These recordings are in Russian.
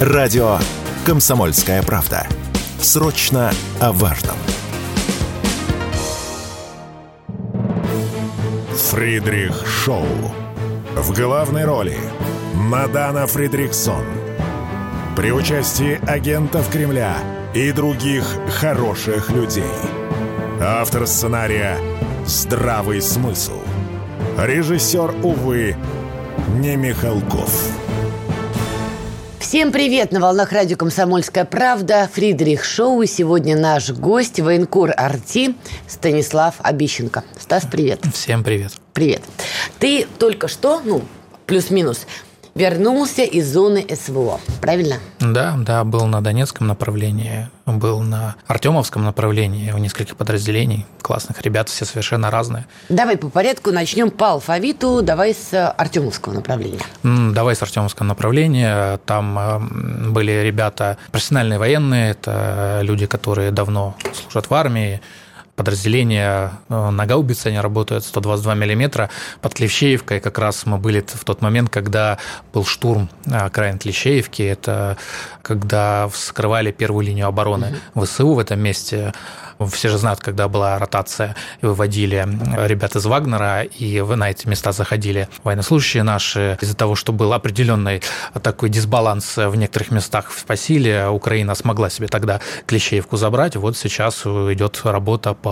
Радио «Комсомольская правда». Срочно о важном. Фридрих Шоу. В главной роли Мадана Фридриксон. При участии агентов Кремля и других хороших людей. Автор сценария «Здравый смысл». Режиссер, увы, не Михалков. Всем привет! На волнах радио «Комсомольская правда» Фридрих Шоу. И сегодня наш гость, военкор Арти Станислав Обищенко. Стас, привет. Всем привет. Привет. Ты только что, ну, плюс-минус, вернулся из зоны СВО, правильно? Да, да, был на Донецком направлении, был на Артемовском направлении у нескольких подразделений. Классных ребят, все совершенно разные. Давай по порядку начнем по алфавиту. Давай с Артемовского направления. Давай с Артемовского направления. Там э, были ребята профессиональные военные, это люди, которые давно служат в армии, подразделения э, на гаубице, они работают 122 миллиметра. Под Клещеевкой как раз мы были в тот момент, когда был штурм э, окраин Клещеевки. Это когда вскрывали первую линию обороны ВСУ в этом месте. Все же знают, когда была ротация, и выводили ребят из Вагнера, и на эти места заходили военнослужащие наши. Из-за того, что был определенный такой дисбаланс в некоторых местах в Спасиле, Украина смогла себе тогда Клещеевку забрать. Вот сейчас идет работа по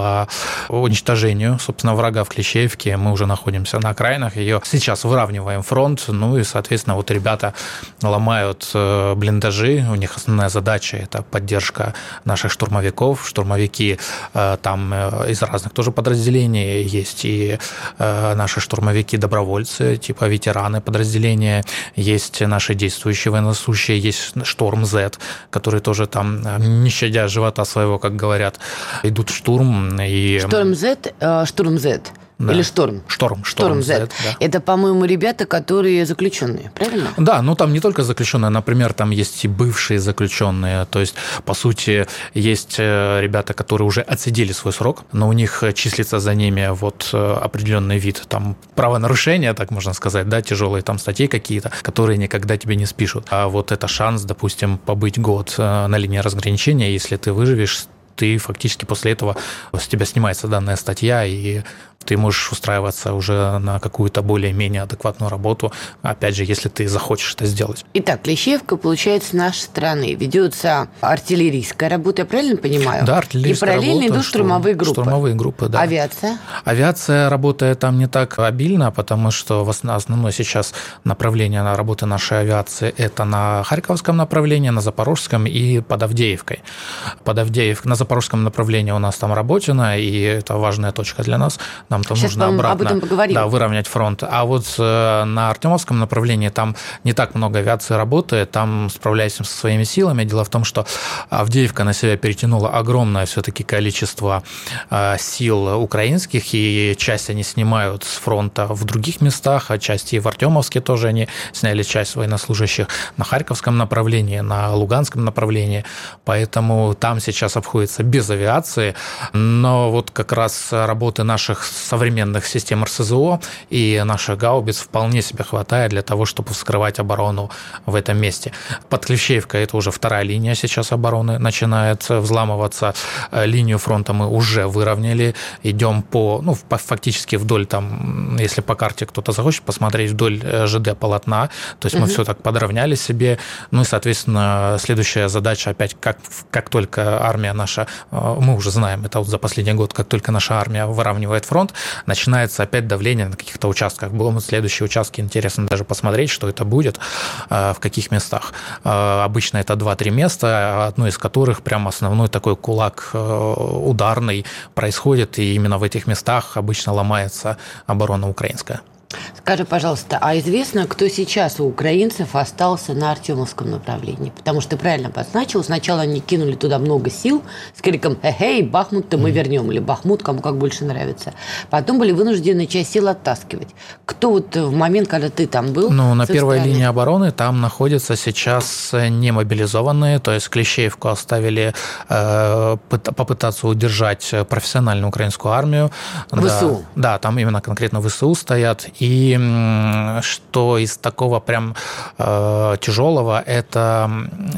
уничтожению, собственно, врага в Клещеевке. Мы уже находимся на окраинах, ее сейчас выравниваем фронт, ну и, соответственно, вот ребята ломают э, блиндажи, у них основная задача – это поддержка наших штурмовиков. Штурмовики Э, там э, из разных тоже подразделений есть и наши штурмовики-добровольцы, типа ветераны подразделения, есть наши действующие военнослужащие, есть Шторм Z, которые тоже там, не щадя живота своего, как говорят, идут в штурм. И... Шторм Z, Штурм Z. Да. Или Шторм? Шторм. Шторм, Шторм Z. Z да. Это, по-моему, ребята, которые заключенные, правильно? Да, ну там не только заключенные, например, там есть и бывшие заключенные. То есть, по сути, есть э, ребята, которые уже отсидели свой срок, но у них числится за ними вот э, определенный вид там правонарушения, так можно сказать, да, тяжелые там статьи какие-то, которые никогда тебе не спишут. А вот это шанс, допустим, побыть год э, на линии разграничения, если ты выживешь, ты фактически после этого с тебя снимается данная статья, и ты можешь устраиваться уже на какую-то более-менее адекватную работу, опять же, если ты захочешь это сделать. Итак, Клещевка, получается, нашей стороны ведется артиллерийская работа, я правильно понимаю? Да, артиллерийская И параллельно работа, идут штурмовые группы. Штурмовые группы, да. Авиация? Авиация работает там не так обильно, потому что в основное сейчас направление на работы нашей авиации – это на Харьковском направлении, на Запорожском и под Авдеевкой. Под Авдеевкой, на Запорожском направлении у нас там Работина, и это важная точка для нас. Нам Сейчас нужно обратно об этом поговорим. Да, выровнять фронт. А вот э, на Артемовском направлении там не так много авиации работает, там справляемся со своими силами. Дело в том, что Авдеевка на себя перетянула огромное все-таки количество э, сил украинских, и часть они снимают с фронта в других местах, а часть и в Артемовске тоже они сняли часть военнослужащих на Харьковском направлении, на Луганском направлении, поэтому там сейчас обходится без авиации, но вот как раз работы наших современных систем РСЗО и наших гаубиц вполне себе хватает для того, чтобы вскрывать оборону в этом месте. Под Клещеевкой это уже вторая линия сейчас обороны начинает взламываться. Э, линию фронта мы уже выровняли, идем по, ну, фактически вдоль там, если по карте кто-то захочет посмотреть, вдоль э, ЖД полотна, то есть мы угу. все так подровняли себе, ну и, соответственно, следующая задача опять, как, как только армия наша, э, мы уже знаем, это вот за последний год, как только наша армия выравнивает фронт, начинается опять давление на каких-то участках. Было следующие участки интересно даже посмотреть, что это будет, э, в каких местах. Э, обычно это 2-3 места, одно из которых прям основной такой кулак э, ударный происходит, и именно в этих местах обычно ломается оборона украинская. Скажи, пожалуйста, а известно, кто сейчас у украинцев остался на Артемовском направлении? Потому что ты правильно позначил, сначала они кинули туда много сил с криком «Эй, Бахмут-то мы вернем!» или «Бахмут, кому как больше нравится». Потом были вынуждены часть сил оттаскивать. Кто вот в момент, когда ты там был? Ну, на первой стороны? линии обороны там находятся сейчас не мобилизованные, то есть Клещеевку оставили э, попытаться удержать профессиональную украинскую армию. ВСУ? Да, да, там именно конкретно ВСУ стоят, И что из такого прям э, тяжелого, это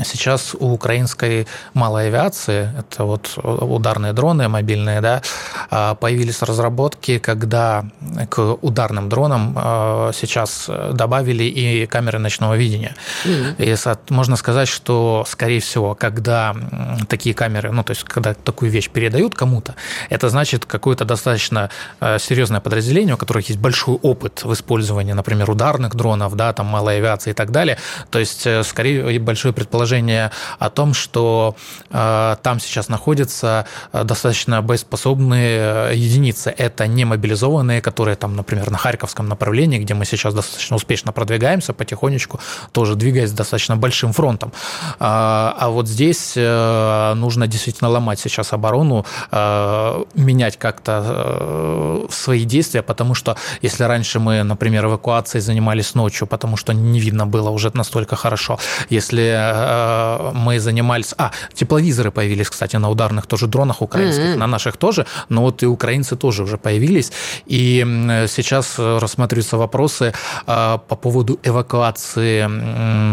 сейчас у украинской малой авиации, это вот ударные дроны мобильные, да, а, появились разработки, когда к ударным дронам э, сейчас добавили и камеры ночного видения. Mm-hmm. И можно сказать, что, скорее всего, когда такие камеры, ну, то есть, когда такую вещь передают кому-то, это значит какое-то достаточно э, серьезное подразделение, у которых есть большой опыт в использовании, например, ударных дронов, да, там малой авиации и так далее. То есть, э, скорее, большое предположение о том, что э, там сейчас находятся достаточно боеспособные единицы. Это не мобилизованные, которые там, например, на Харьковском направлении, где мы сейчас достаточно успешно продвигаемся потихонечку, тоже двигаясь достаточно большим фронтом. А, а вот здесь нужно действительно ломать сейчас оборону, менять как-то э, свои действия, потому что если раньше мы, например, эвакуацией занимались ночью, потому что не видно было уже настолько хорошо, если э, мы занимались... А, тепловизоры появились, кстати, на ударных тоже дронах украинских, mm-hmm. на наших тоже, но вот и украинцы тоже уже появились, и сейчас рассматриваются вопросы э, по поводу эвакуации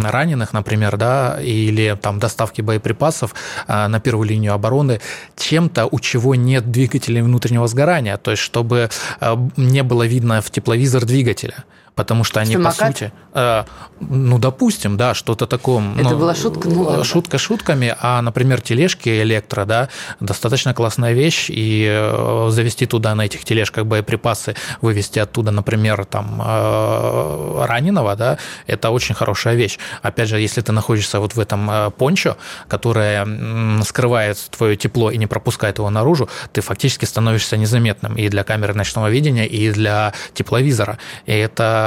раненых, например, да, или там доставки боеприпасов на первую линию обороны. Чем-то, у чего нет двигателей внутреннего сгорания, то есть чтобы э, не было видно в тепловизор двигателя Потому что они, Самокат? по сути, э, ну, допустим, да, что-то такое. Это ну, была шутка? Ну, ладно. Шутка шутками, а, например, тележки электро, да, достаточно классная вещь, и э, завести туда на этих тележках боеприпасы, вывести оттуда, например, там, э, раненого, да, это очень хорошая вещь. Опять же, если ты находишься вот в этом э, пончо, которое скрывает твое тепло и не пропускает его наружу, ты фактически становишься незаметным и для камеры ночного видения, и для тепловизора. И это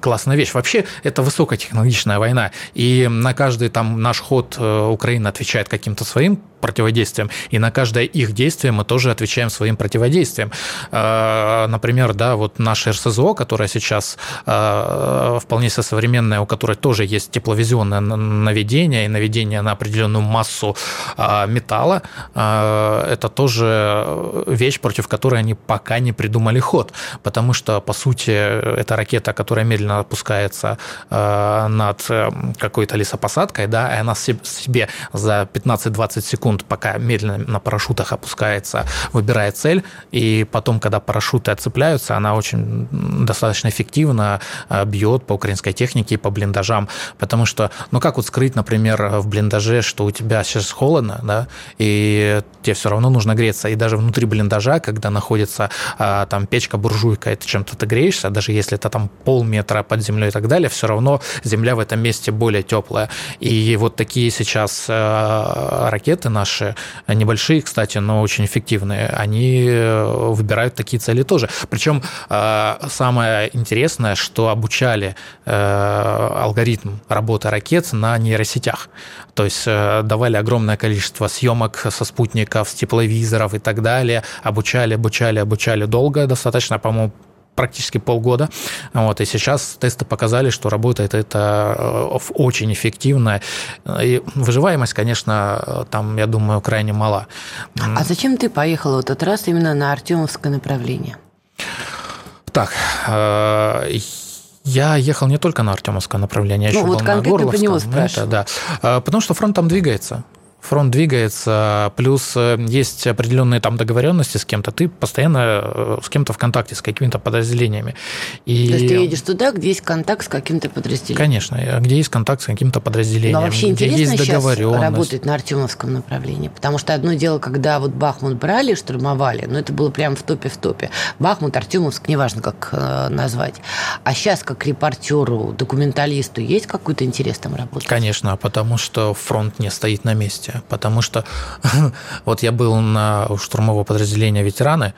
классная вещь. Вообще, это высокотехнологичная война, и на каждый там наш ход э, Украина отвечает каким-то своим противодействием, и на каждое их действие мы тоже отвечаем своим противодействием. Э, например, да, вот наша РСЗО, которая сейчас э, вполне современная, у которой тоже есть тепловизионное наведение и наведение на определенную массу металла, это тоже вещь, против которой они пока не придумали ход, потому что, по сути, это ракета, которая медленно опускается э, над э, какой-то лесопосадкой, да, и она себе за 15-20 секунд, пока медленно на парашютах опускается, выбирает цель, и потом, когда парашюты отцепляются, она очень достаточно эффективно э, бьет по украинской технике и по блиндажам, потому что, ну как вот скрыть, например, в блиндаже, что у тебя сейчас холодно, да, и тебе все равно нужно греться, и даже внутри блиндажа, когда находится там печка-буржуйка, это чем-то ты греешься, даже если это там полметра под землей и так далее, все равно земля в этом месте более теплая. И вот такие сейчас э, ракеты наши, небольшие, кстати, но очень эффективные, они э, выбирают такие цели тоже. Причем э, самое интересное, что обучали алгоритм работы ракет на нейросетях. То есть давали огромное количество съемок со спутников, с тепловизоров и так далее, обучали, обучали, обучали долго достаточно, по-моему, практически полгода. Вот, и сейчас тесты показали, что работает это э, очень эффективно. И выживаемость, конечно, там, я думаю, крайне мала. А зачем ты поехал в этот раз именно на Артемовское направление? Так, э, я ехал не только на Артемовское направление, я ну, еще вот был на Горловском. Него это, да. Э, потому что фронт там двигается фронт двигается, плюс э, есть определенные там договоренности с кем-то, ты постоянно э, с кем-то в контакте, с какими-то подразделениями. И... То есть ты едешь туда, где есть контакт с каким-то подразделением? Конечно, где есть контакт с каким-то подразделением, Но вообще где есть договоренность. работать на Артемовском направлении, потому что одно дело, когда вот Бахмут брали, штурмовали, но это было прямо в топе в топе. Бахмут, Артемовск, неважно, как э, назвать. А сейчас как репортеру, документалисту есть какой-то интерес там работать? Конечно, потому что фронт не стоит на месте потому что вот я был на штурмового подразделения ветераны,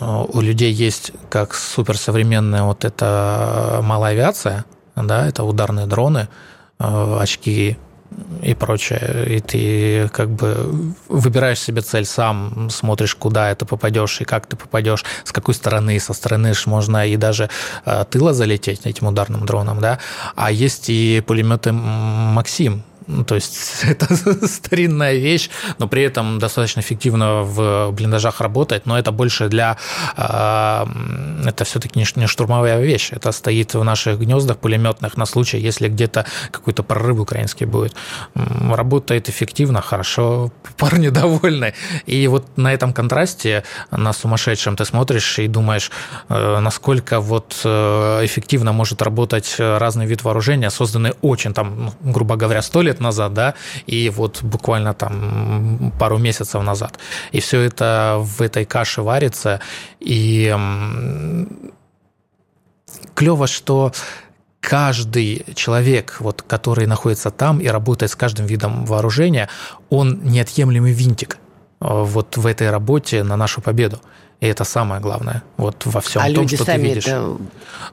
у людей есть как суперсовременная вот эта малая авиация, да, это ударные дроны, очки и прочее. И ты как бы выбираешь себе цель сам, смотришь, куда это попадешь и как ты попадешь, с какой стороны. Со стороны ж можно и даже тыла залететь этим ударным дроном, да. А есть и пулеметы Максим, Ну, то есть это старинная вещь, но при этом достаточно эффективно в блиндажах работает, но это больше для... А, это все-таки не штурмовая вещь, это стоит в наших гнездах пулеметных на случай, если где-то какой-то прорыв украинский будет. Работает эффективно, хорошо, парни довольны. И вот на этом контрасте, на сумасшедшем, ты смотришь и думаешь, э, насколько вот э, эффективно может работать разный вид вооружения, созданный очень там, ну, грубо говоря, сто лет назад, да, и вот буквально там пару месяцев назад. И все это в этой каше варится, и клево, что каждый человек, вот, который находится там и работает с каждым видом вооружения, он неотъемлемый винтик э, вот в этой работе на нашу победу. И это самое главное вот во всем а том, люди что сами ты видишь. Это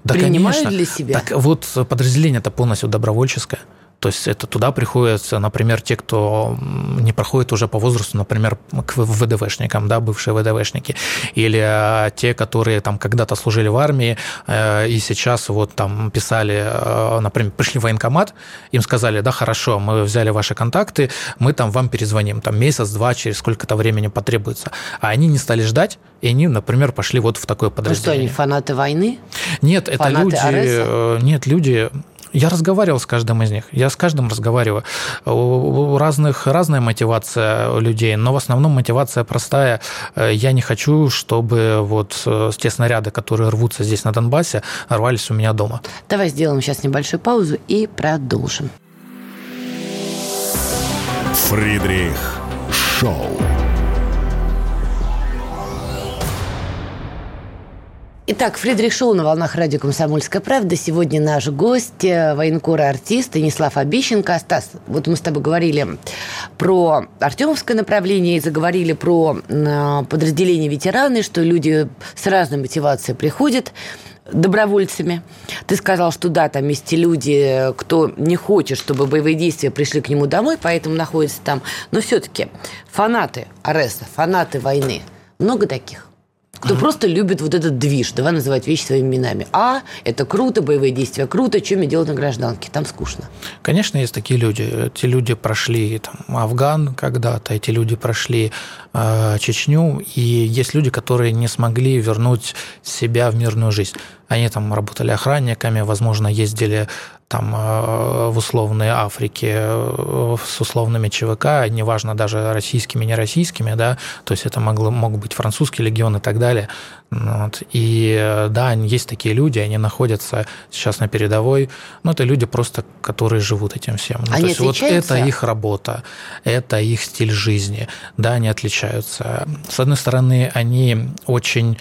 да, принимают конечно. для себя? Так вот подразделение это полностью добровольческое. То есть это туда приходят, например, те, кто не проходит уже по возрасту, например, к ВДВшникам, да, бывшие ВДВшники, или а, те, которые там когда-то служили в армии э, и сейчас вот там писали, э, например, пришли в военкомат, им сказали, да, хорошо, мы взяли ваши контакты, мы там вам перезвоним, там месяц-два, через сколько-то времени потребуется. А они не стали ждать, и они, например, пошли вот в такое подразделение. Ну что, они фанаты войны? Нет, это фанаты люди, Ареса? э, нет, люди я разговаривал с каждым из них, я с каждым разговариваю. У разных разная мотивация людей, но в основном мотивация простая. Я не хочу, чтобы вот э, те снаряды, которые рвутся здесь на Донбассе, рвались у меня дома. Давай сделаем сейчас небольшую паузу и продолжим. Фридрих Шоу. Итак, Фридрих Шоу на волнах радио «Комсомольская правда». Сегодня наш гость, э, военкор и артист Станислав Обещенко. Стас, вот мы с тобой говорили про Артемовское направление и заговорили про э, подразделение ветераны, что люди с разной мотивацией приходят добровольцами. Ты сказал, что да, там есть те люди, кто не хочет, чтобы боевые действия пришли к нему домой, поэтому находится там. Но все-таки фанаты Ареса, фанаты войны, много таких? Кто просто любит вот этот движ, давай называть вещи своими именами. А, это круто, боевые действия круто, что мне делать на гражданке? Там скучно. Конечно, есть такие люди. Эти люди прошли там, Афган когда-то, эти люди прошли э, Чечню, и есть люди, которые не смогли вернуть себя в мирную жизнь. Они там работали охранниками, возможно, ездили там э, в условной Африке э, с условными ЧВК, неважно даже российскими, не российскими, да, то есть это могло, мог быть французский легион и так далее. Вот. И э, да, есть такие люди, они находятся сейчас на передовой, но это люди просто, которые живут этим всем. Ну, они то есть вот отличаются? это их работа, это их стиль жизни, да, они отличаются. С одной стороны, они очень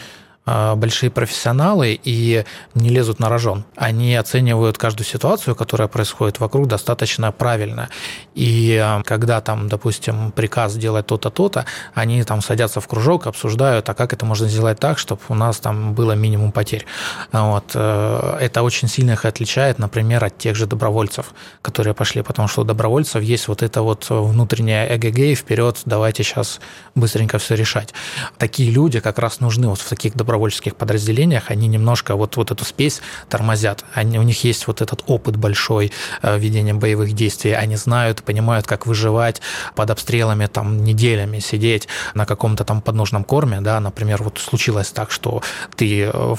большие профессионалы и не лезут на рожон. Они оценивают каждую ситуацию, которая происходит вокруг, достаточно правильно. И а, когда там, допустим, приказ делать то-то, то-то, они там садятся в кружок, обсуждают, а как это можно сделать так, чтобы у нас там было минимум потерь. Вот. Э, это очень сильно их отличает, например, от тех же добровольцев, которые пошли, потому что у добровольцев есть вот это вот внутреннее эгг, вперед, давайте сейчас быстренько все решать. Такие люди как раз нужны вот в таких добровольцах добровольческих подразделениях, они немножко вот, вот эту спесь тормозят. Они, у них есть вот этот опыт большой э, ведения боевых действий. Они знают, понимают, как выживать под обстрелами там неделями, сидеть на каком-то там подножном корме, да, например, вот случилось так, что ты э,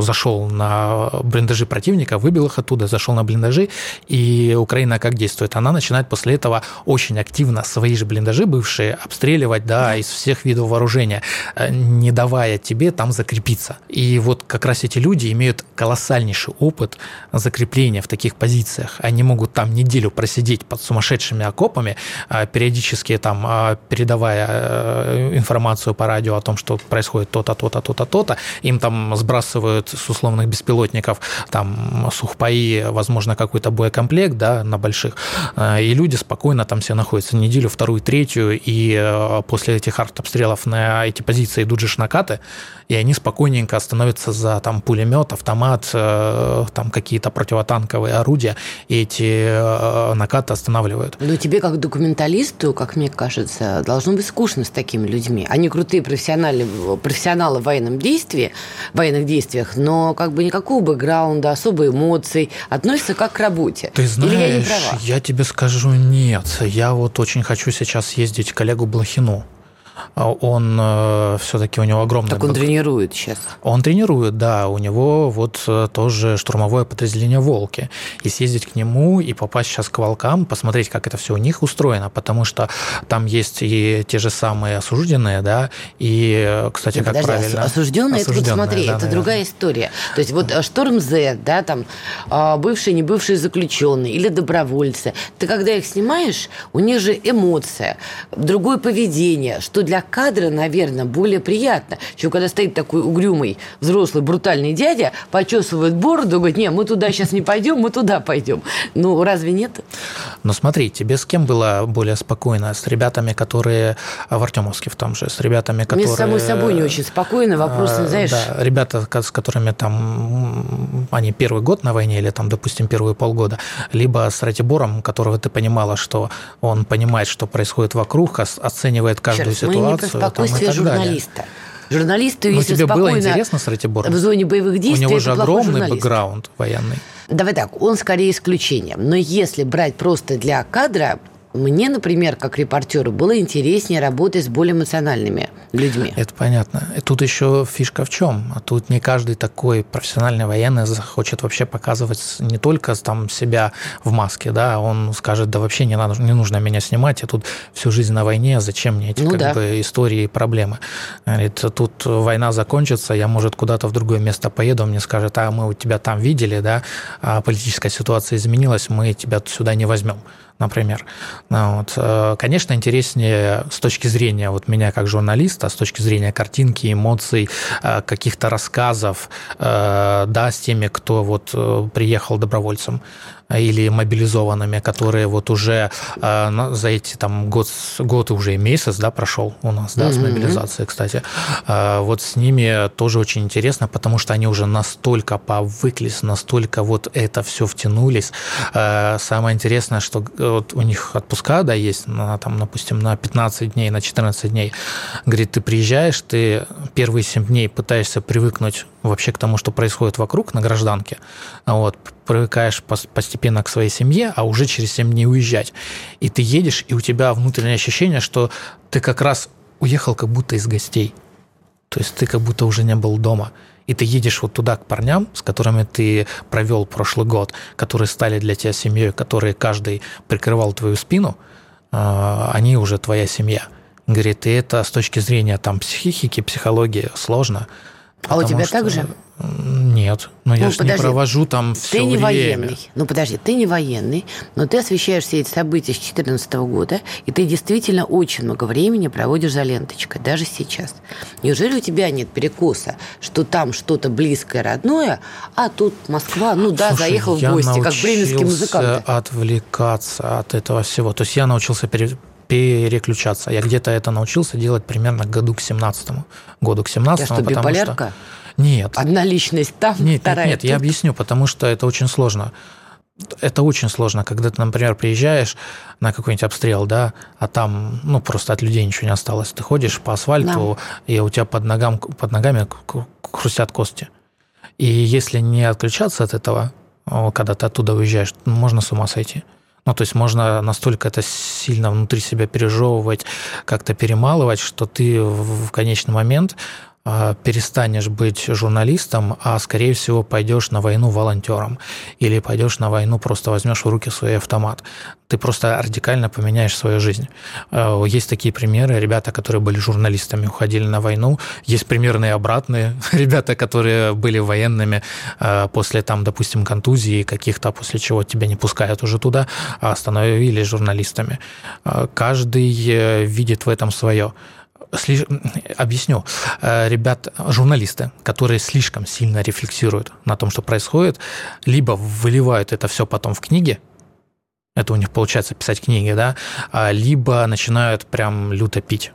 зашел на блиндажи противника, выбил их оттуда, зашел на блиндажи, и Украина как действует? Она начинает после этого очень активно свои же блиндажи бывшие обстреливать, да, из всех видов вооружения, э, не давая тебе там там закрепиться. И вот как раз эти люди имеют колоссальнейший опыт закрепления в таких позициях. Они могут там неделю просидеть под сумасшедшими окопами, а, периодически там а, передавая э, информацию по радио о том, что происходит то-то, то-то, то-то, то-то. Им там сбрасывают с условных беспилотников там сухпаи, возможно, какой-то боекомплект, да, на больших. А, и люди спокойно там все находятся неделю, вторую, третью, и э, после этих артобстрелов на эти позиции идут же накаты, и они спокойненько становятся за там пулемет, автомат, э, там какие-то противотанковые орудия, и эти э, накаты останавливают. Но тебе как документалисту, как мне кажется, должно быть скучно с такими людьми. Они крутые профессионалы, профессионалы в военном действии, в военных действиях, но как бы никакого бэкграунда, особой эмоций, относятся как к работе. Ты знаешь, Или я, не права? я тебе скажу нет. Я вот очень хочу сейчас съездить к коллегу Блохину. А он э, все-таки у него огромный... Так он тренирует сейчас. Он тренирует, да. У него вот э, тоже штурмовое подразделение «Волки». И съездить к нему и попасть сейчас к «Волкам», посмотреть, как это все у них устроено, потому что там есть и те же самые осужденные, да, и, кстати, как Подожди, правильно... Осужденные, это вот смотри, да, это наверное. другая история. То есть вот э, «Шторм Z», да, там а, бывшие, не бывшие заключенные или добровольцы, ты когда их снимаешь, у них же эмоция, другое поведение, что для кадра, наверное, более приятно, чем когда стоит такой угрюмый, взрослый, брутальный дядя, почесывает бороду, говорит, не, мы туда сейчас не пойдем, мы туда пойдем. Ну, разве нет? Ну, смотри, тебе с кем было более спокойно? С ребятами, которые в Артемовске в том же, с ребятами, которые... Мне с самой собой не очень спокойно, вопрос, а, знаешь... Да, ребята, с которыми там, они первый год на войне или там, допустим, первые полгода, либо с Ратибором, которого ты понимала, что он понимает, что происходит вокруг, оценивает каждую Черт, ситуацию. Не про спокойствие журналиста. Далее. Журналисты, Но если тебе спокойно было интересно с Ратибором? В зоне боевых действий У него же огромный бэкграунд военный. Давай так, он скорее исключение. Но если брать просто для кадра, мне, например, как репортеру, было интереснее работать с более эмоциональными людьми. Это понятно. И тут еще фишка в чем? А тут не каждый такой профессиональный военный захочет вообще показывать не только там себя в маске, да, он скажет, да вообще не, надо, не нужно меня снимать, я тут всю жизнь на войне, зачем мне эти ну, как да. бы, истории и проблемы? Говорит, тут война закончится, я, может, куда-то в другое место поеду, он мне скажет, а мы у тебя там видели, да, а политическая ситуация изменилась, мы тебя сюда не возьмем например. Ну вот. Э, конечно, интереснее с точки зрения вот меня как журналиста, с точки зрения картинки, эмоций, э, каких-то рассказов, э, да, с теми, кто вот приехал добровольцем или мобилизованными, которые вот уже э, за эти там год, год уже месяц, да, прошел у нас, да, mm-hmm. с мобилизацией, кстати. Э, вот с ними тоже очень интересно, потому что они уже настолько повыклись, настолько вот это все втянулись. Э, самое интересное, что вот у них отпуска, да, есть на, там, допустим, на 15 дней, на 14 дней. Говорит, ты приезжаешь, ты первые 7 дней пытаешься привыкнуть вообще к тому, что происходит вокруг на гражданке, вот, привыкаешь постепенно к своей семье, а уже через 7 дней уезжать. И ты едешь, и у тебя внутреннее ощущение, что ты как раз уехал как будто из гостей. То есть ты как будто уже не был дома. И ты едешь вот туда к парням, с которыми ты провел прошлый год, которые стали для тебя семьей, которые каждый прикрывал твою спину, а, они уже твоя семья. Говорит, и это с точки зрения там психики, психологии сложно. А у тебя что... так же? Нет, но ну, я же не провожу там все Ты не время. военный. Ну, подожди, ты не военный, но ты освещаешь все эти события с 2014 года, и ты действительно очень много времени проводишь за ленточкой, даже сейчас. Неужели у тебя нет перекоса, что там что-то близкое, родное, а тут Москва, ну да, Слушай, заехал в гости, как бременский музыкант. отвлекаться от этого всего. То есть я научился переключаться. Я где-то это научился делать примерно к году к 17 году к 17 Я что, потому что нет. Одна личность там, нет, вторая Нет, нет, тут. я объясню, потому что это очень сложно. Это очень сложно, когда ты, например, приезжаешь на какой-нибудь обстрел, да, а там, ну, просто от людей ничего не осталось. Ты ходишь по асфальту, да. и у тебя под, ногам, под ногами хрустят кости. И если не отключаться от этого, когда ты оттуда уезжаешь, можно с ума сойти. Ну, то есть можно настолько это сильно внутри себя пережевывать, как-то перемалывать, что ты в конечный момент перестанешь быть журналистом, а скорее всего пойдешь на войну волонтером или пойдешь на войну просто возьмешь в руки свой автомат. Ты просто радикально поменяешь свою жизнь. А, есть такие примеры, ребята, которые были журналистами, уходили на войну. Есть примерные обратные ребята, которые были военными а, после там, допустим, контузии каких-то, после чего тебя не пускают уже туда, а становились журналистами. Каждый э, видит в этом свое объясню. Э, ребят, журналисты, которые слишком сильно рефлексируют на том, что происходит, либо выливают это все потом в книги, это у них получается писать книги, да, а, либо начинают прям люто пить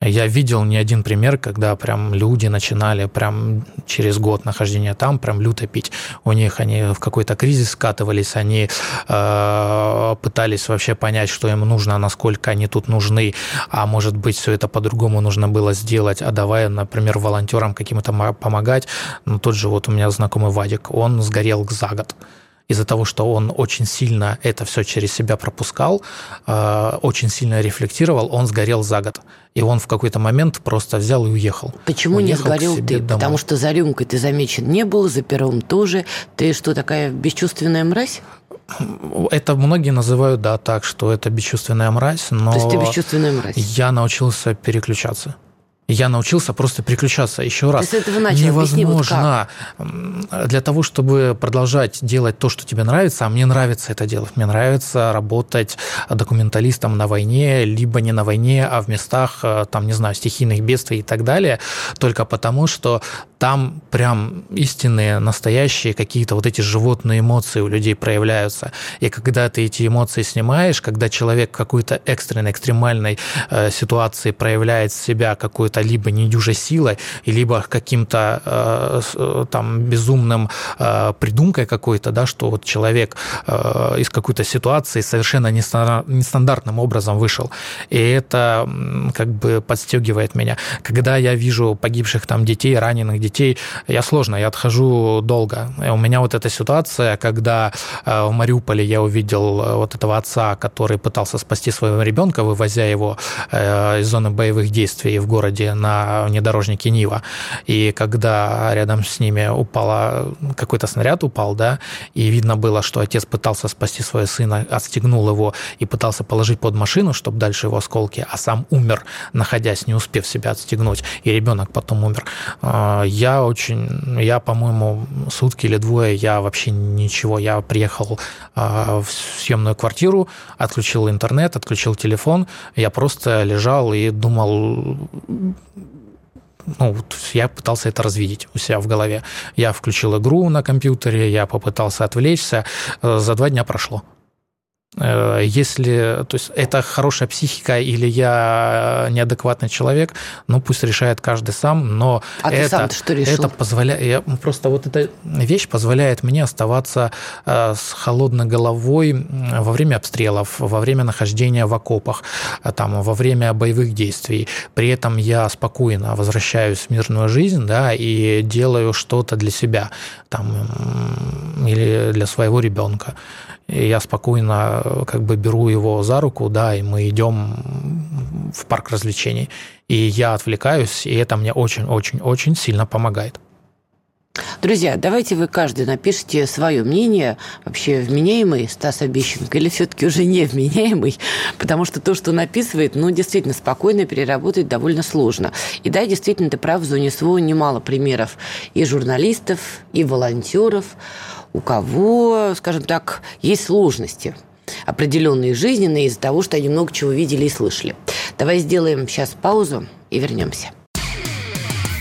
Я видел не один пример, когда прям люди начинали прям через год нахождения там прям люто пить. У них они в какой-то кризис скатывались, они э, пытались вообще понять, что им нужно, насколько они тут нужны, а может быть все это по-другому нужно было сделать, а давая, например, волонтерам каким-то помогать. Ну, тот же вот у меня знакомый Вадик, он сгорел за год из-за того, что он очень сильно это все через себя пропускал, э, очень сильно рефлектировал, он сгорел за год. И он в какой-то момент просто взял и уехал. Почему уехал не сгорел ты? Домой. Потому что за рюмкой ты замечен не был, за пером тоже. Ты что, такая бесчувственная мразь? Это многие называют, да, так, что это бесчувственная мразь, но... То есть ты бесчувственная мразь? Я научился переключаться. Я научился просто переключаться еще раз. Ты с этого начал. Невозможно Объясни, вот для того, чтобы продолжать делать то, что тебе нравится, а мне нравится это делать. Мне нравится работать документалистом на войне, либо не на войне, а в местах, э, там, не знаю, стихийных бедствий и так далее, только потому, что там прям истинные, настоящие какие-то вот эти животные эмоции у людей проявляются. И когда ты эти эмоции снимаешь, когда человек в какой-то экстренной, экстремальной э, ситуации проявляет себя какой-то либо недюжей силой, либо каким-то э, э, там безумным э, придумкой какой-то, да, что вот человек э, из какой-то ситуации совершенно нестандартным образом вышел. И это как бы подстегивает меня. Когда я вижу погибших там детей, раненых детей, я сложно, я отхожу долго. У меня вот эта ситуация, когда э, в Мариуполе я увидел э, вот этого отца, который пытался спасти своего ребенка, вывозя его из зоны боевых действий в городе на внедорожнике Нива. И когда рядом с ними упала какой-то снаряд упал, да, и видно было, что отец пытался спасти своего сына, отстегнул его и пытался положить под машину, чтобы дальше его осколки, а сам умер, находясь, не успев себя отстегнуть, и ребенок потом умер. Я я очень, я, по-моему, сутки или двое, я вообще ничего, я приехал а, в съемную квартиру, отключил интернет, отключил телефон, я просто лежал и думал, ну, я пытался это развидеть у себя в голове. Я включил игру на компьютере, я попытался отвлечься, э, за два дня прошло. Э, если, то есть это хорошая психика или я неадекватный человек, ну пусть решает каждый сам, но а это, ты сам что решил? это позволяет, просто вот эта вещь позволяет мне оставаться э, с холодной головой во время обстрелов, во время нахождения в окопах, э, там, во время боевых действий. При этом я спокойно возвращаюсь в мирную жизнь, да, и делаю что-то для себя, там, или для своего ребенка и я спокойно э, как бы беру его за руку, да, и мы идем в парк развлечений. И я отвлекаюсь, и это мне очень-очень-очень сильно помогает. Друзья, давайте вы каждый напишите свое мнение, вообще вменяемый Стас Обещенко или все-таки уже невменяемый, потому что то, что написывает, ну, действительно, спокойно переработать довольно сложно. И да, действительно, ты прав, в зоне СВО немало примеров и журналистов, и волонтеров, у кого, скажем так, есть сложности определенные жизненные из-за того, что они много чего видели и слышали. Давай сделаем сейчас паузу и вернемся.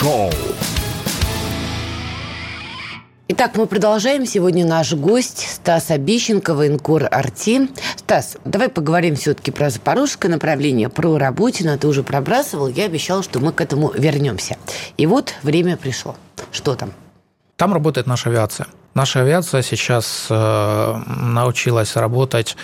Шоу. Итак, мы продолжаем. Сегодня наш гость Стас Обещенко, военкор Арти. Стас, давай поговорим все-таки про запорожское направление, про Работина. Ты уже пробрасывал, я обещал, что мы к этому вернемся. И вот время пришло. Что там? Там работает наша авиация. Наша авиация сейчас э, научилась работать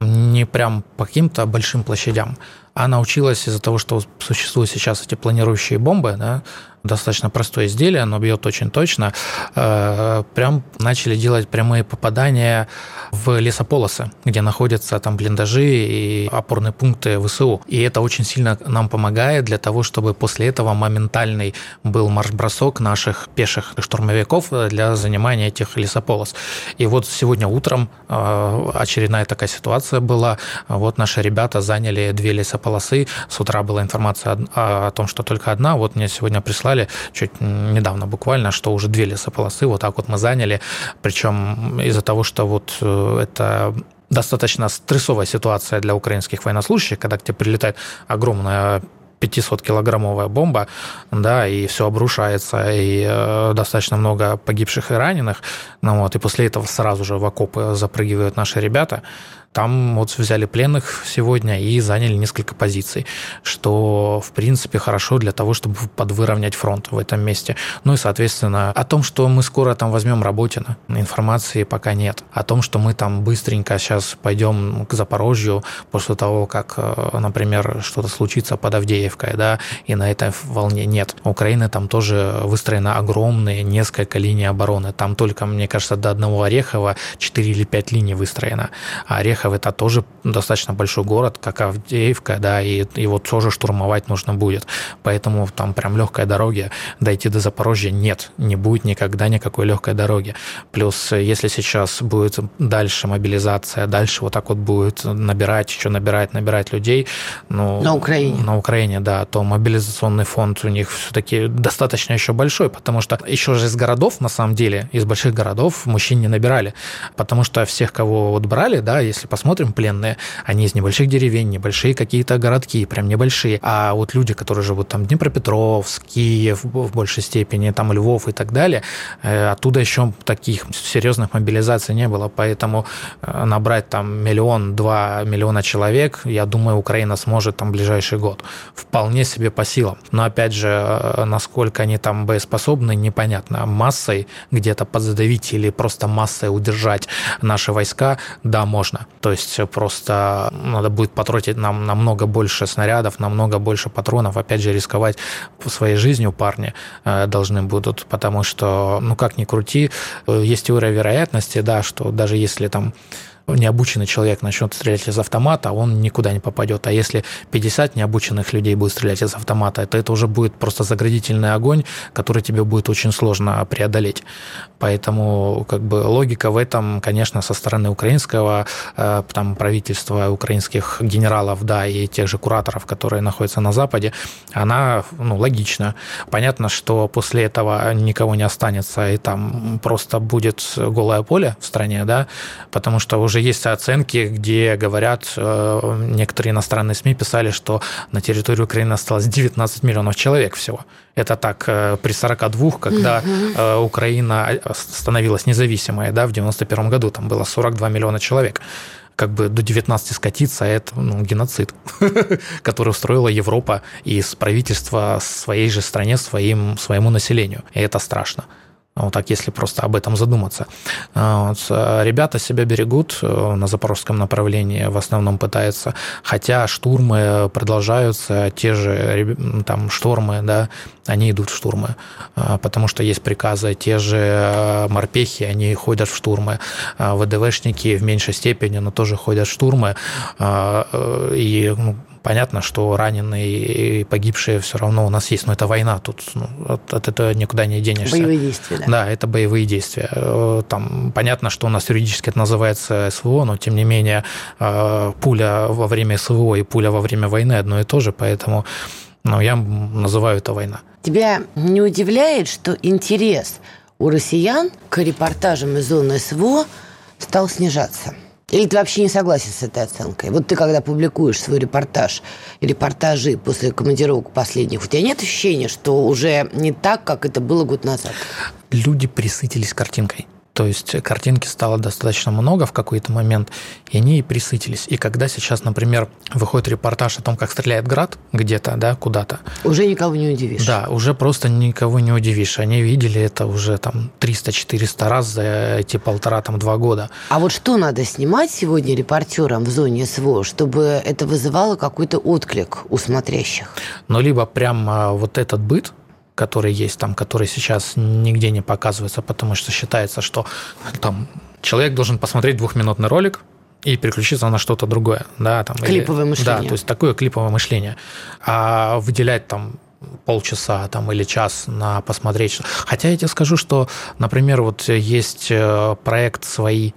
не прям по каким-то большим площадям, а научилась из-за того, что существуют сейчас эти планирующие бомбы, да, достаточно простое изделие, оно бьет очень точно, э, прям начали делать прямые попадания в лесополосы, где находятся там блиндажи и опорные пункты ВСУ. И это очень сильно нам помогает для того, чтобы после этого моментальный был марш-бросок наших пеших штурмовиков для занимания этих лесополос. И вот сегодня утром э, очередная такая ситуация была. Вот наши ребята заняли две лесополосы. С утра была информация о том, что только одна. Вот мне сегодня прислали, чуть недавно буквально, что уже две лесополосы вот так вот мы заняли. Причем из-за того, что вот э, это достаточно стрессовая ситуация для украинских военнослужащих, когда к тебе прилетает огромная 500-килограммовая бомба, да, и все обрушается, и э, достаточно много погибших и раненых, ну вот, и после этого сразу же в окопы запрыгивают наши ребята, там вот взяли пленных сегодня и заняли несколько позиций, что, в принципе, хорошо для того, чтобы подвыровнять фронт в этом месте. Ну и, соответственно, о том, что мы скоро там возьмем Работино, информации пока нет. О том, что мы там быстренько сейчас пойдем к Запорожью после того, как, э, например, что-то случится под Авдеевкой, да, и на этой волне нет. У Украины там тоже выстроено огромные несколько линий обороны. Там только, мне кажется, до одного Орехова 4 или 5 линий выстроено. А Орех Орехов это тоже достаточно большой город, как Авдеевка, да, и его тоже штурмовать нужно будет. Поэтому там прям легкой дороги дойти до Запорожья нет, не будет никогда никакой легкой дороги. Плюс, если сейчас будет дальше мобилизация, дальше вот так вот будет набирать, еще набирать, набирать людей, ну, на Украине. На Украине, да, то мобилизационный фонд у них все-таки достаточно еще большой, потому что еще же из городов, на самом деле, из больших городов мужчин не набирали, потому что всех, кого вот брали, да, если посмотрим, пленные, они из небольших деревень, небольшие какие-то городки, прям небольшие. А вот люди, которые живут там Днепропетровск, Киев в большей степени, там Львов и так далее, э, оттуда еще таких серьезных мобилизаций не было. Поэтому э, набрать там миллион-два миллиона человек, я думаю, Украина сможет там в ближайший год. Вполне себе по силам. Но опять же, э, насколько они там боеспособны, непонятно. Массой где-то подзадавить или просто массой удержать наши войска, да, можно. То есть просто надо будет потратить нам намного больше снарядов, намного больше патронов, опять же, рисковать своей жизнью парни э, должны будут, потому что, ну как ни крути, э, есть теория вероятности, да, что даже если там необученный человек начнет стрелять из автомата, он никуда не попадет. А если 50 необученных людей будет стрелять из автомата, то это уже будет просто заградительный огонь, который тебе будет очень сложно преодолеть. Поэтому как бы логика в этом, конечно, со стороны украинского э, там, правительства, украинских генералов, да, и тех же кураторов, которые находятся на Западе, она ну, логична. Понятно, что после этого никого не останется, и там просто будет голое поле в стране, да, потому что уже есть оценки, где говорят, э, некоторые иностранные СМИ писали, что на территории Украины осталось 19 миллионов человек всего. Это так э, при 42, когда угу. Украина становилась независимой, да, в 91 году там было 42 миллиона человек как бы до 19 скатиться, это ну, геноцид, который устроила Европа из правительства своей же стране, своим, своему населению. И это страшно. Вот так, если просто об этом задуматься. А, вот. А ребята себя берегут э, на запорожском направлении, в основном пытаются, хотя штурмы продолжаются, те же там штормы, да, они идут в штурмы, а, потому что есть приказы, те же морпехи, они ходят в штурмы, ВДВшники в меньшей степени, но тоже ходят в штурмы, э, и ну, Понятно, что раненые и погибшие все равно у нас есть, но это война, тут ну, от, от этого никуда не денешься. Боевые действия, да? Да, это боевые действия. Э, там понятно, что у нас юридически это называется СВО, но тем не менее э, пуля во время СВО и пуля во время войны одно и то же, поэтому ну, я называю это война. Тебя не удивляет, что интерес у россиян к репортажам из зоны СВО стал снижаться? Или ты вообще не согласен с этой оценкой? Вот ты, когда публикуешь свой репортаж, репортажи после командировок последних, у тебя нет ощущения, что уже не так, как это было год назад? Люди присытились картинкой. То есть картинки стало достаточно много в какой-то момент, и они и присытились. И когда сейчас, например, выходит репортаж о том, как стреляет град где-то, да, куда-то. Уже никого не удивишь. Да, уже просто никого не удивишь. Они видели это уже там 300-400 раз за эти полтора, там, два года. А вот что надо снимать сегодня репортерам в зоне СВО, чтобы это вызывало какой-то отклик у смотрящих? Ну, либо прям вот этот быт, которые есть там, которые сейчас нигде не показываются, потому что считается, что там человек должен посмотреть двухминутный ролик, и переключиться на что-то другое. Да, там, клиповое или, мышление. Да, то есть такое клиповое мышление. А выделять там полчаса там, или час на посмотреть. Хотя я тебе скажу, что, например, вот есть э, проект свои, э,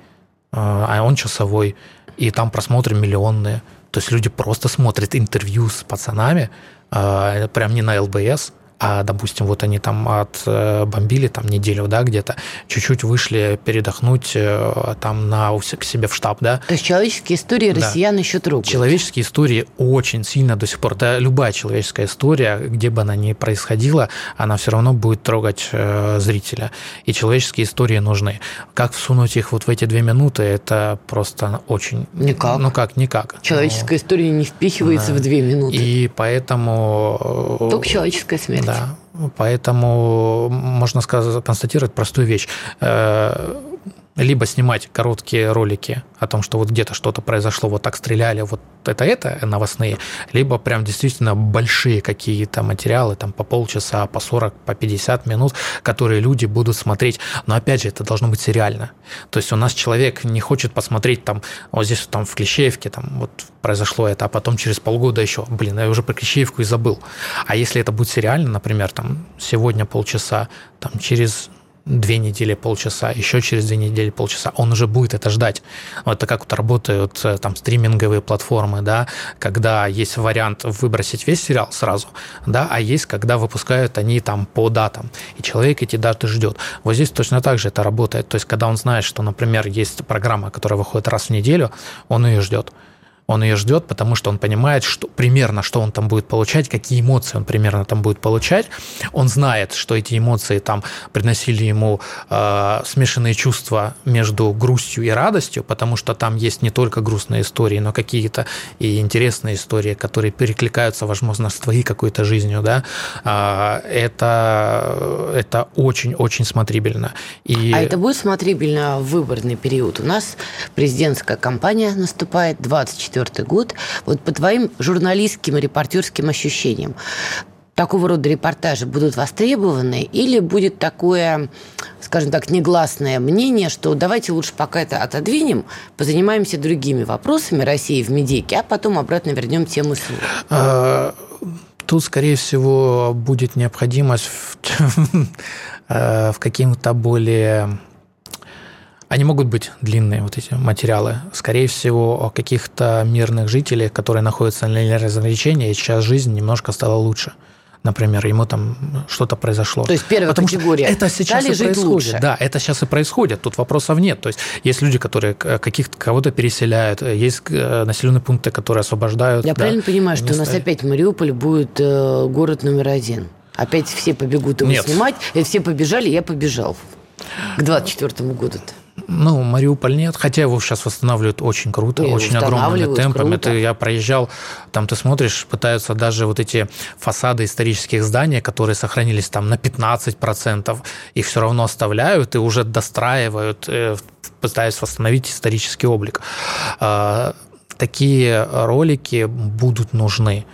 а он часовой, и там просмотры миллионные. То есть люди просто смотрят интервью с пацанами, э, прям не на ЛБС, а, допустим, вот они там отбомбили там неделю, да, где-то, чуть-чуть вышли передохнуть э, там на, к себе в штаб, да. То есть человеческие истории да. россиян еще трогают. Человеческие истории очень сильно до сих пор, да, любая человеческая история, где бы она ни происходила, она все равно будет трогать э, зрителя. И человеческие истории нужны. Как всунуть их вот в эти две минуты, это просто очень... Никак. Ну как, никак. Человеческая Но... история не впихивается да. в две минуты. И поэтому... Э, Только человеческая смерть. Да, да, поэтому можно сказать, констатировать простую вещь. Э, либо снимать короткие ролики о том, что вот где-то что-то произошло, вот так стреляли, вот это это новостные, либо прям действительно большие какие-то материалы, там по полчаса, по 40, по 50 минут, которые люди будут смотреть. Но опять же, это должно быть сериально. То есть у нас человек не хочет посмотреть там, вот здесь там в Клещеевке там вот произошло это, а потом через полгода еще, блин, я уже про Клещеевку и забыл. А если это будет сериально, например, там сегодня полчаса, там через две недели полчаса, еще через две недели полчаса, он уже будет это ждать. Это как вот работают э, там стриминговые платформы, да, когда есть вариант выбросить весь сериал сразу, да, а есть, когда выпускают они там по датам, и человек эти даты ждет. Вот здесь точно так же это работает. То есть, когда он знает, что, например, есть программа, которая выходит раз в неделю, он ее ждет он ее ждет, потому что он понимает, что примерно, что он там будет получать, какие эмоции он примерно там будет получать. Он знает, что эти эмоции там приносили ему э, смешанные чувства между грустью и радостью, потому что там есть не только грустные истории, но какие-то и интересные истории, которые перекликаются, возможно, с твоей какой-то жизнью, да. Э, это, это очень-очень смотрибельно. И... А это будет смотрибельно в выборный период? У нас президентская кампания наступает 24 2004 год. Вот по твоим журналистским и репортерским ощущениям, такого рода репортажи будут востребованы или будет такое, скажем так, негласное мнение, что давайте лучше пока это отодвинем, позанимаемся другими вопросами России в медике, а потом обратно вернем тему СМИ? А, тут, скорее всего, будет необходимость в, в каким-то более они могут быть длинные, вот эти материалы. Скорее всего, о каких-то мирных жителях, которые находятся на развлечения, и сейчас жизнь немножко стала лучше например, ему там что-то произошло. То есть первая Потому категория. это сейчас Стали и происходит. Лучше. Да, это сейчас и происходит. Тут вопросов нет. То есть есть люди, которые каких-то кого-то переселяют, есть э, населенные пункты, которые освобождают. Я да, правильно понимаю, что у нас опять Мариуполь будет э, город номер один? Опять все побегут его нет. снимать, и все побежали, я побежал к 24 году-то. Ну, Мариуполь нет, хотя его сейчас восстанавливают очень круто, и очень огромными темпами. Круто. Ты, я проезжал, там ты смотришь, пытаются даже вот эти фасады исторических зданий, которые сохранились там на 15%, их все равно оставляют и уже достраивают, э, пытаясь восстановить исторический облик. А, такие ролики будут нужны.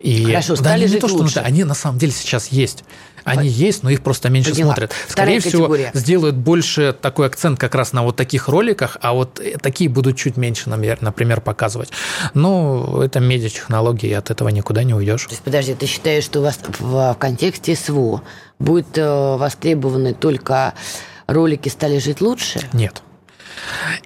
И, Хорошо, стали да, не то, что лучше. Нужны, они на самом деле сейчас есть. Они есть, но их просто меньше Поняла. смотрят. Скорее всего, сделают больше такой акцент как раз на вот таких роликах, а вот такие будут чуть меньше, например, показывать. Но это медиатехнологии, от этого никуда не уйдешь. То есть, подожди, ты считаешь, что у вас в контексте СВО будет э, востребованы только ролики «Стали жить лучше»? Нет.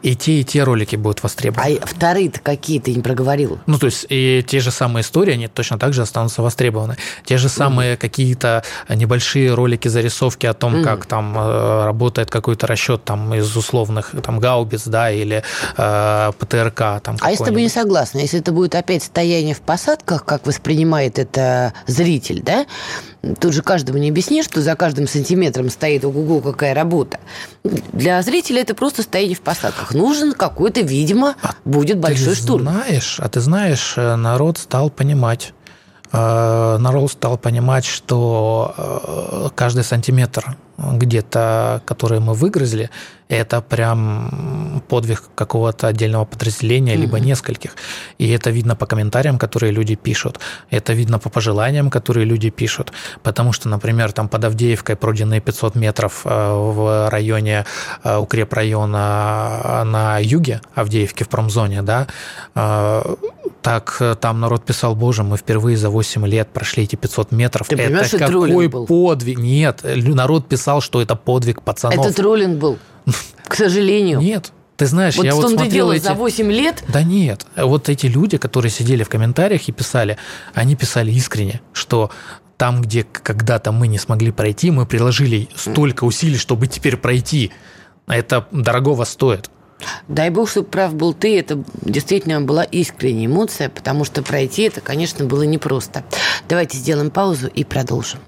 И те, и те ролики будут востребованы. А вторые-то какие ты не проговорил? Ну, то есть, и те же самые истории, они точно так же останутся востребованы. Те же самые mm. какие-то небольшие ролики, зарисовки о том, mm. как там э, работает какой-то расчет там из условных там гаубиц, да, или э, ПТРК. Там, а я с тобой не согласна. Если это будет опять стояние в посадках, как воспринимает это зритель, да, Тут же каждому не объяснишь, что за каждым сантиметром стоит ого-го какая работа. Для зрителя это просто стояние в посадках. Нужен какой-то, видимо, а будет большой ты штурм. Знаешь, а ты знаешь, э, народ стал понимать, э, народ стал понимать, что э, каждый сантиметр где-то, которые мы выгрызли, это прям подвиг какого-то отдельного подразделения, либо угу. нескольких. И это видно по комментариям, которые люди пишут. Это видно по пожеланиям, которые люди пишут. Потому что, например, там под Авдеевкой пройденные 500 метров э, в районе э, укрепрайона на юге Авдеевки в промзоне, да, э, так там народ писал, боже, мы впервые за 8 лет прошли эти 500 метров. Ты это какой был? подвиг? Нет, народ писал, что это подвиг пацанов. Это троллинг был. К сожалению. Нет. Ты знаешь, вот я что вот смотрел делал эти... за 8 лет? Да нет. Вот эти люди, которые сидели в комментариях и писали, они писали искренне, что там, где когда-то мы не смогли пройти, мы приложили столько усилий, чтобы теперь пройти. Это дорогого стоит. Дай бог, чтобы прав был ты, это действительно была искренняя эмоция, потому что пройти это, конечно, было непросто. Давайте сделаем паузу и продолжим.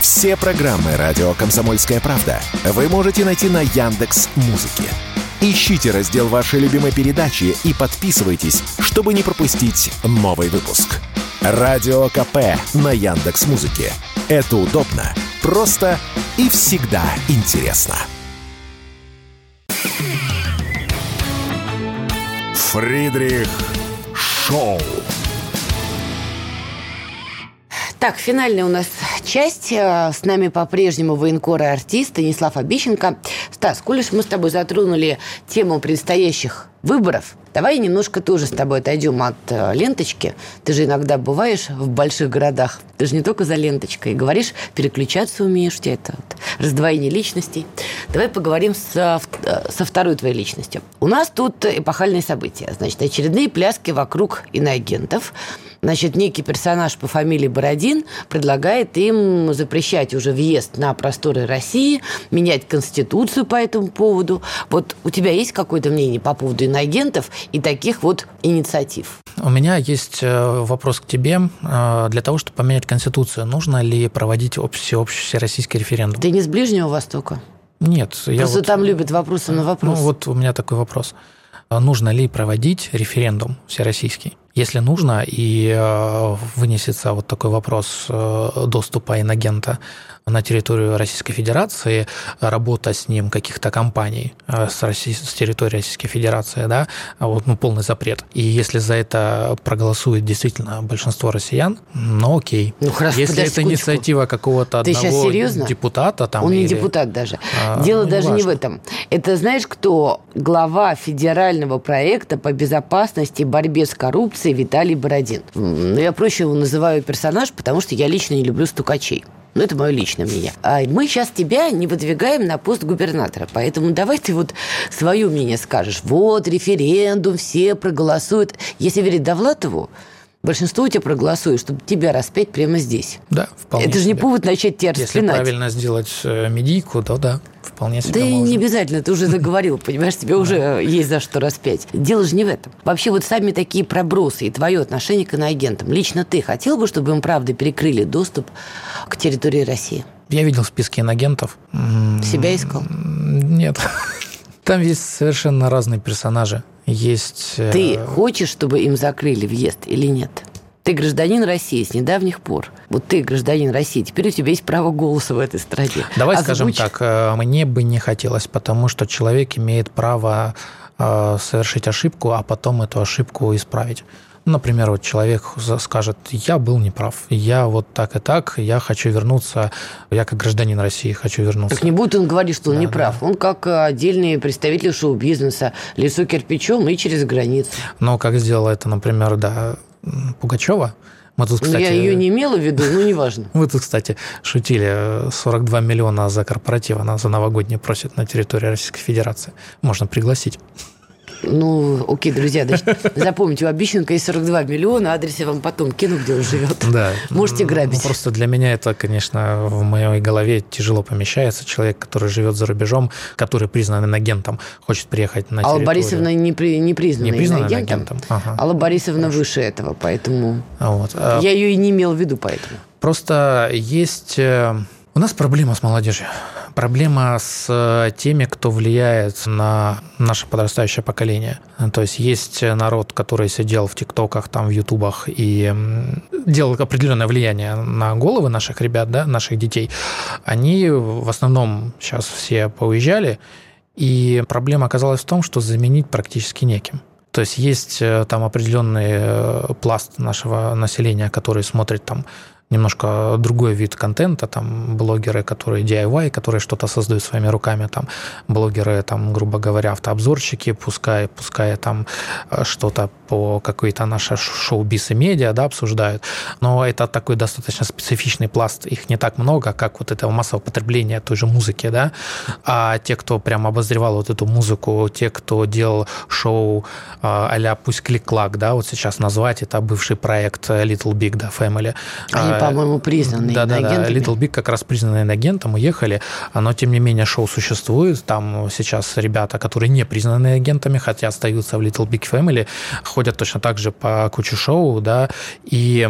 Все программы радио Комсомольская правда вы можете найти на Яндекс Музыке. Ищите раздел вашей любимой передачи и подписывайтесь, чтобы не пропустить новый выпуск. Радио КП на Яндекс Музыке. Это удобно, просто и всегда интересно. Фридрих Шоу. Так, финальная у нас часть. Э, с нами по-прежнему военкор и артист Станислав Обищенко. Стас, коль мы с тобой затронули тему предстоящих выборов, давай немножко тоже с тобой отойдем от э, ленточки. Ты же иногда бываешь в больших городах. Ты же не только за ленточкой. Говоришь, переключаться умеешь. У тебя это вот, раздвоение личностей. Давай поговорим со, э, со второй твоей личностью. У нас тут эпохальные события. Значит, очередные пляски вокруг иноагентов – Значит, некий персонаж по фамилии Бородин предлагает им запрещать уже въезд на просторы России, менять Конституцию по этому поводу. Вот у тебя есть какое-то мнение по поводу иноагентов и таких вот инициатив? У меня есть э, вопрос к тебе. Э, для того, чтобы поменять Конституцию, нужно ли проводить всеобщий всероссийский референдум? Ты не с Ближнего Востока? Нет. Просто я вот, там любят вопросы на вопрос. Ну, вот у меня такой вопрос. Нужно ли проводить референдум всероссийский? Если нужно, и э, вынесется вот такой вопрос э, доступа инагента на территорию Российской Федерации, работа с ним каких-то компаний э, с, России, с территории Российской Федерации, да, а вот, ну, полный запрет. И если за это проголосует действительно большинство россиян, ну окей. Ну, хорошо, если это скучку. инициатива какого-то одного депутата, там, Он или... не депутат даже. А, Дело ну, даже не, не в этом. Это знаешь, кто глава федерального проекта по безопасности и борьбе с коррупцией Виталий Бородин. Ну, я проще его называю персонаж, потому что я лично не люблю стукачей. Ну, это мое личное мнение. А мы сейчас тебя не выдвигаем на пост губернатора, поэтому давай ты вот свое мнение скажешь. Вот, референдум, все проголосуют. Если верить Довлатову, большинство у тебя проголосует, чтобы тебя распять прямо здесь. Да, вполне Это же не повод начать тебя Если правильно сделать э, медийку, то да, вполне себе Да и не обязательно, ты уже заговорил, понимаешь, тебе уже есть за что распять. Дело же не в этом. Вообще вот сами такие пробросы и твое отношение к иноагентам. Лично ты хотел бы, чтобы им правда перекрыли доступ к территории России? Я видел списки инагентов. Себя искал? Нет. Там есть совершенно разные персонажи. Есть... Э, ты хочешь, чтобы им закрыли въезд или нет? Ты гражданин России с недавних пор. Вот ты гражданин России, теперь у тебя есть право голоса в этой стране. Давай Озвучь. скажем так, э, мне бы не хотелось, потому что человек имеет право э, совершить ошибку, а потом эту ошибку исправить. Например, вот человек скажет, я был неправ, я вот так и так, я хочу вернуться, я как гражданин России хочу вернуться. Так не будет он говорить, что он да, неправ. Да. Он как отдельный представитель шоу-бизнеса, лицо кирпичом и через границу. Но как сделала это, например, да, Пугачева, мы тут, ну, кстати, я ее не имела в виду, но неважно. Мы тут, кстати, шутили. 42 миллиона за корпоратив она за новогодний просит на территории Российской Федерации. Можно пригласить. Ну, окей, друзья, значит, запомните, у Обещанка есть 42 миллиона, адрес я вам потом кину, где он живет. Да. Можете грабить. Ну, просто для меня это, конечно, в моей голове тяжело помещается. Человек, который живет за рубежом, который признан инагентом, хочет приехать на Алла Борисовна не, при, не признана, не признана инагентом. инагентом. Ага. Алла Борисовна Хорошо. выше этого, поэтому вот. я ее и не имел в виду поэтому. Просто есть э, У нас проблема с молодежью. Проблема с э, теми, кто влияет на наше подрастающее поколение. То есть есть народ, который сидел в ТикТоках, там, в Ютубах и делал определенное влияние на головы наших ребят, да, наших детей. Они в основном сейчас все поуезжали, и проблема оказалась в том, что заменить практически неким. То есть есть э, там определенный э, пласт нашего населения, который смотрит там немножко другой вид контента, там блогеры, которые DIY, которые что-то создают своими руками, там блогеры, там, грубо говоря, автообзорщики, пускай, пускай там э, что-то по какой-то наше шоу-биз и медиа, да, обсуждают, но это такой достаточно специфичный пласт, их не так много, как вот этого массового потребления той же музыки, да, а те, кто прям обозревал вот эту музыку, те, кто делал шоу а «Пусть клик-клак», да, вот сейчас назвать, это бывший проект Little Big, да, Family. Они а, по-моему, признанные да, иноагентами. Да, да, Little Big как раз признанный агентом, уехали, но, тем не менее, шоу существует. Там сейчас ребята, которые не признаны агентами, хотя остаются в Little Big Family, ходят точно так же по куче шоу, да, и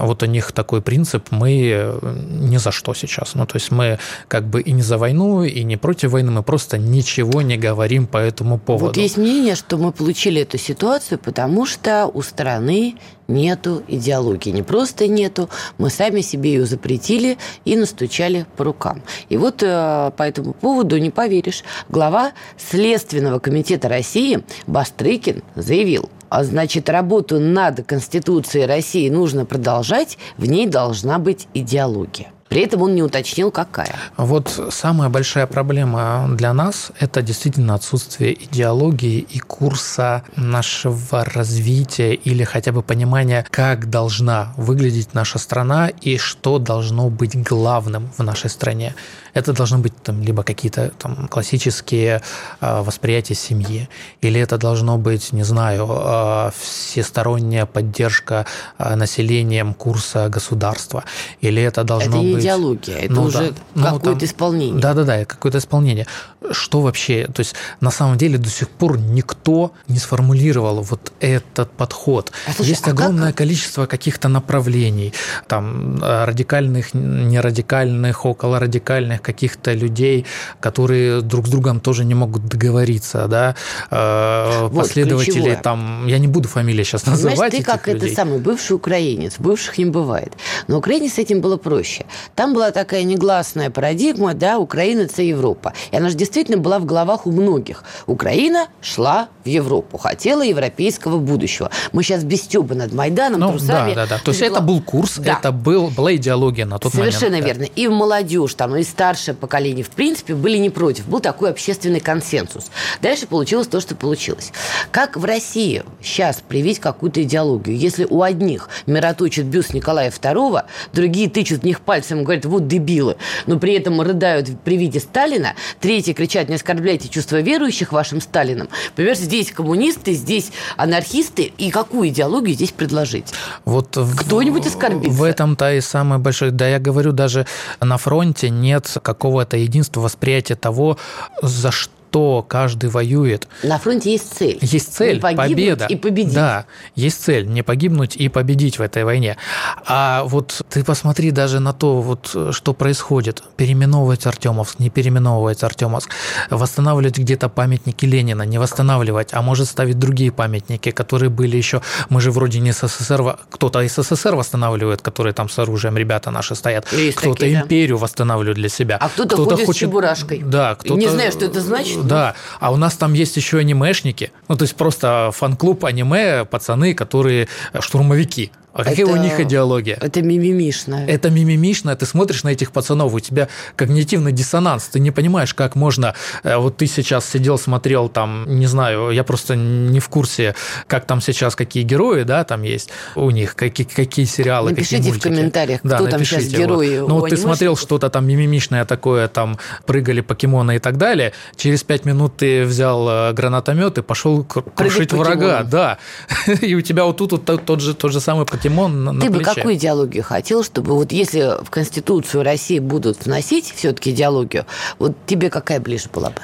вот у них такой принцип, мы ни за что сейчас. Ну, то есть мы как бы и не за войну, и не против войны, мы просто ничего не говорим по этому поводу. Вот есть мнение, что мы получили эту ситуацию, потому что у страны нету идеологии. Не просто нету, мы сами себе ее запретили и настучали по рукам. И вот э, по этому поводу, не поверишь, глава Следственного комитета России Бастрыкин заявил, а значит, работу над Конституцией России нужно продолжать, в ней должна быть идеология. При этом он не уточнил, какая. Вот самая большая проблема для нас – это действительно отсутствие идеологии и курса нашего развития или хотя бы понимания, как должна выглядеть наша страна и что должно быть главным в нашей стране. Это должны быть там, либо какие-то там классические э, восприятия семьи, или это должно быть, не знаю, э, всесторонняя поддержка э, населением курса государства, или это должно это быть идеология, это ну, уже да. какое-то ну, исполнение. Да-да-да, какое-то исполнение. Что вообще, то есть на самом деле до сих пор никто не сформулировал вот этот подход. А, слушай, Есть а огромное как... количество каких-то направлений, там радикальных, нерадикальных, околорадикальных каких-то людей, которые друг с другом тоже не могут договориться, да, э, вот, последователи ключевое. там, я не буду фамилии сейчас называть. Понимаешь, ты как людей. это самый бывший украинец, бывших не бывает. Но Украине с этим было проще. Там была такая негласная парадигма, да, Украина – это Европа. И она же действительно была в головах у многих. Украина шла в Европу, хотела европейского будущего. Мы сейчас без Стёба над Майданом, ну, трусами. Да, да, да. То есть это был курс, да. это был, была идеология на тот Совершенно момент. Совершенно верно. Да. И молодежь, там, и старшее поколение, в принципе, были не против. Был такой общественный консенсус. Дальше получилось то, что получилось. Как в России сейчас привить какую-то идеологию? Если у одних мироточит бюст Николая II, другие тычут в них пальцем и говорят, вот дебилы, но при этом рыдают при виде Сталина, третьи кричат, не оскорбляйте чувства верующих вашим Сталином. Понимаешь, здесь коммунисты, здесь анархисты, и какую идеологию здесь предложить? Вот Кто-нибудь оскорбится? В этом-то и самое большое. Да, я говорю, даже на фронте нет какого-то единства восприятия того, за что что каждый воюет. На фронте есть цель. Есть цель, не победа. и победить. Да, есть цель, не погибнуть и победить в этой войне. А вот ты посмотри даже на то, вот, что происходит. Переименовывать Артемовск, не переименовывать Артемовск, восстанавливать где-то памятники Ленина, не восстанавливать, а может ставить другие памятники, которые были еще, мы же вроде не СССР, кто-то из СССР восстанавливает, которые там с оружием ребята наши стоят, кто-то империю да. восстанавливает для себя. А кто-то, кто ходит хочет... с чебурашкой. Да, кто-то... Не знаю, что это значит. Да, а у нас там есть еще анимешники, ну, то есть просто фан-клуб аниме, пацаны, которые штурмовики. А какая у них идеология? Это мимимишная. Это мимимишная. Ты смотришь на этих пацанов, у тебя когнитивный диссонанс. Ты не понимаешь, как можно... Э, вот ты сейчас сидел, смотрел там, не знаю, я просто не в курсе, как там сейчас, какие герои, да, там есть у них, какие, какие сериалы, напишите какие мультики. в комментариях, да, кто напишите, там сейчас герои. Вот. Ну, вот ты смотрел что-то там мимимишное такое, там прыгали покемоны и так далее. Через пять минут ты взял э, гранатомет и пошел крушить врага. Да. И у тебя вот тут вот тот же, тот же самый покемон на Ты плече. бы какую идеологию хотел, чтобы вот если в Конституцию России будут вносить все-таки идеологию, вот тебе какая ближе была бы?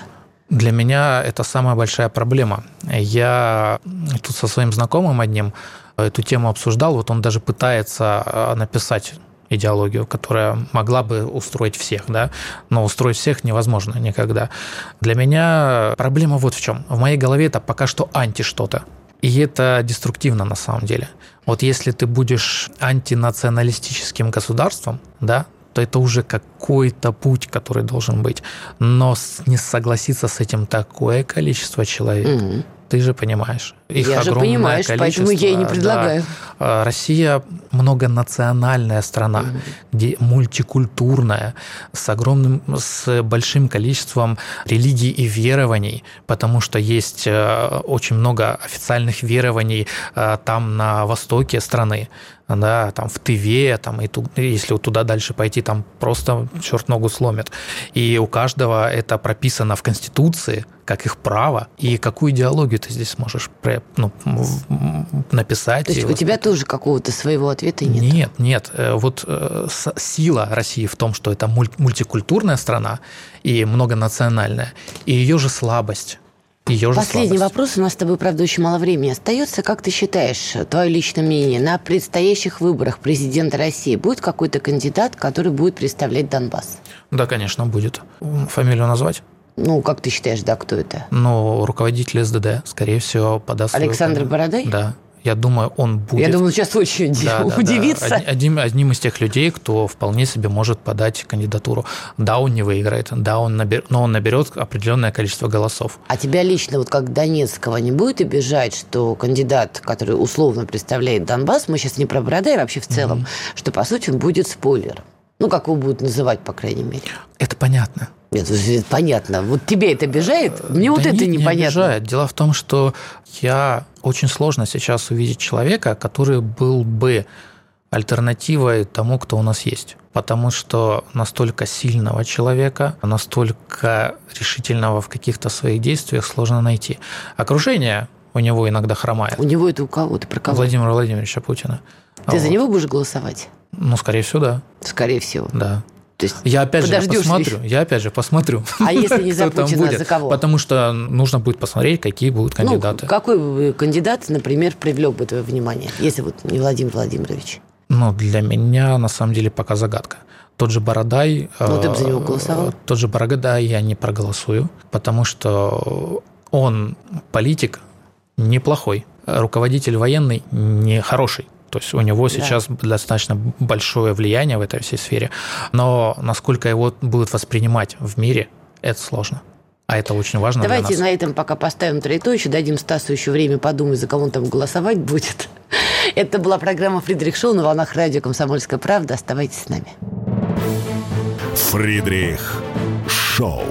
Для меня это самая большая проблема. Я тут со своим знакомым одним эту тему обсуждал, вот он даже пытается э, написать идеологию, которая могла бы устроить всех, да, но устроить всех невозможно никогда. Для меня проблема вот в чем. В моей голове это пока что анти что-то. И это деструктивно на самом деле. Вот если ты будешь антинационалистическим государством, да, то это уже какой-то путь, который должен быть. Но не согласиться с этим такое количество человек. Mm-hmm ты же понимаешь. Их я же понимаешь, поэтому я и не предлагаю. Да. Россия многонациональная страна, mm-hmm. где мультикультурная, с огромным, с большим количеством религий и верований, потому что есть э, очень много официальных верований э, там на востоке страны да, там в Тыве, там, и тут, если вот туда дальше пойти, там просто черт ногу сломит. И у каждого это прописано в Конституции, как их право, и какую идеологию ты здесь можешь ну, написать. То есть у тебя тоже какого-то своего ответа нет? Нет, нет. Э, вот э, сила России в том, что это мультикультурная страна и многонациональная, и ее же слабость ее Последний слабость. вопрос. У нас с тобой, правда, очень мало времени остается. Как ты считаешь, твое личное мнение, на предстоящих выборах президента России будет какой-то кандидат, который будет представлять Донбасс? Да, конечно, будет. Фамилию назвать? Ну, как ты считаешь, да, кто это? Ну, руководитель СДД, скорее всего, подаст... Александр Бородай? Да. Я думаю, он будет... Я думаю, сейчас очень да, удивится. Да. Одним, одним из тех людей, кто вполне себе может подать кандидатуру. Да, он не выиграет, да, он набер... но он наберет определенное количество голосов. А тебя лично, вот как Донецкого, не будет обижать, что кандидат, который условно представляет Донбасс, мы сейчас не про Бородай, а вообще в целом, mm-hmm. что, по сути, он будет спойлером? Ну, как его будут называть, по крайней мере. Это понятно. Нет, это понятно. Вот тебе это обижает? Мне да вот это не, непонятно. Не обижает. Дело в том, что я очень сложно сейчас увидеть человека, который был бы альтернативой тому, кто у нас есть. Потому что настолько сильного человека, настолько решительного в каких-то своих действиях сложно найти. Окружение у него иногда хромает. У него это у кого? Ты про кого? Владимира Владимировича Путина. Ты вот. за него будешь голосовать? Ну, скорее всего, да. Скорее всего. Да. То есть я опять же посмотрю, я опять же посмотрю. А если не за Путина, за кого? Потому что нужно будет посмотреть, какие будут ну, кандидаты. Ну, какой кандидат, например, привлек бы твое внимание, если вот не Владимир Владимирович? Ну, для меня на самом деле пока загадка. Тот же Бородай... Ну, ты бы за него голосовал? Э, тот же Бородай я не проголосую, потому что он политик неплохой, руководитель военный нехороший. То есть у него сейчас да. достаточно большое влияние в этой всей сфере, но насколько его будут воспринимать в мире, это сложно. А это очень важно Давайте для нас. на этом пока поставим троеточие, дадим Стасу еще время подумать, за кого он там голосовать будет. Это была программа «Фридрих Шоу» на волнах радио «Комсомольская правда». Оставайтесь с нами. Фридрих Шоу.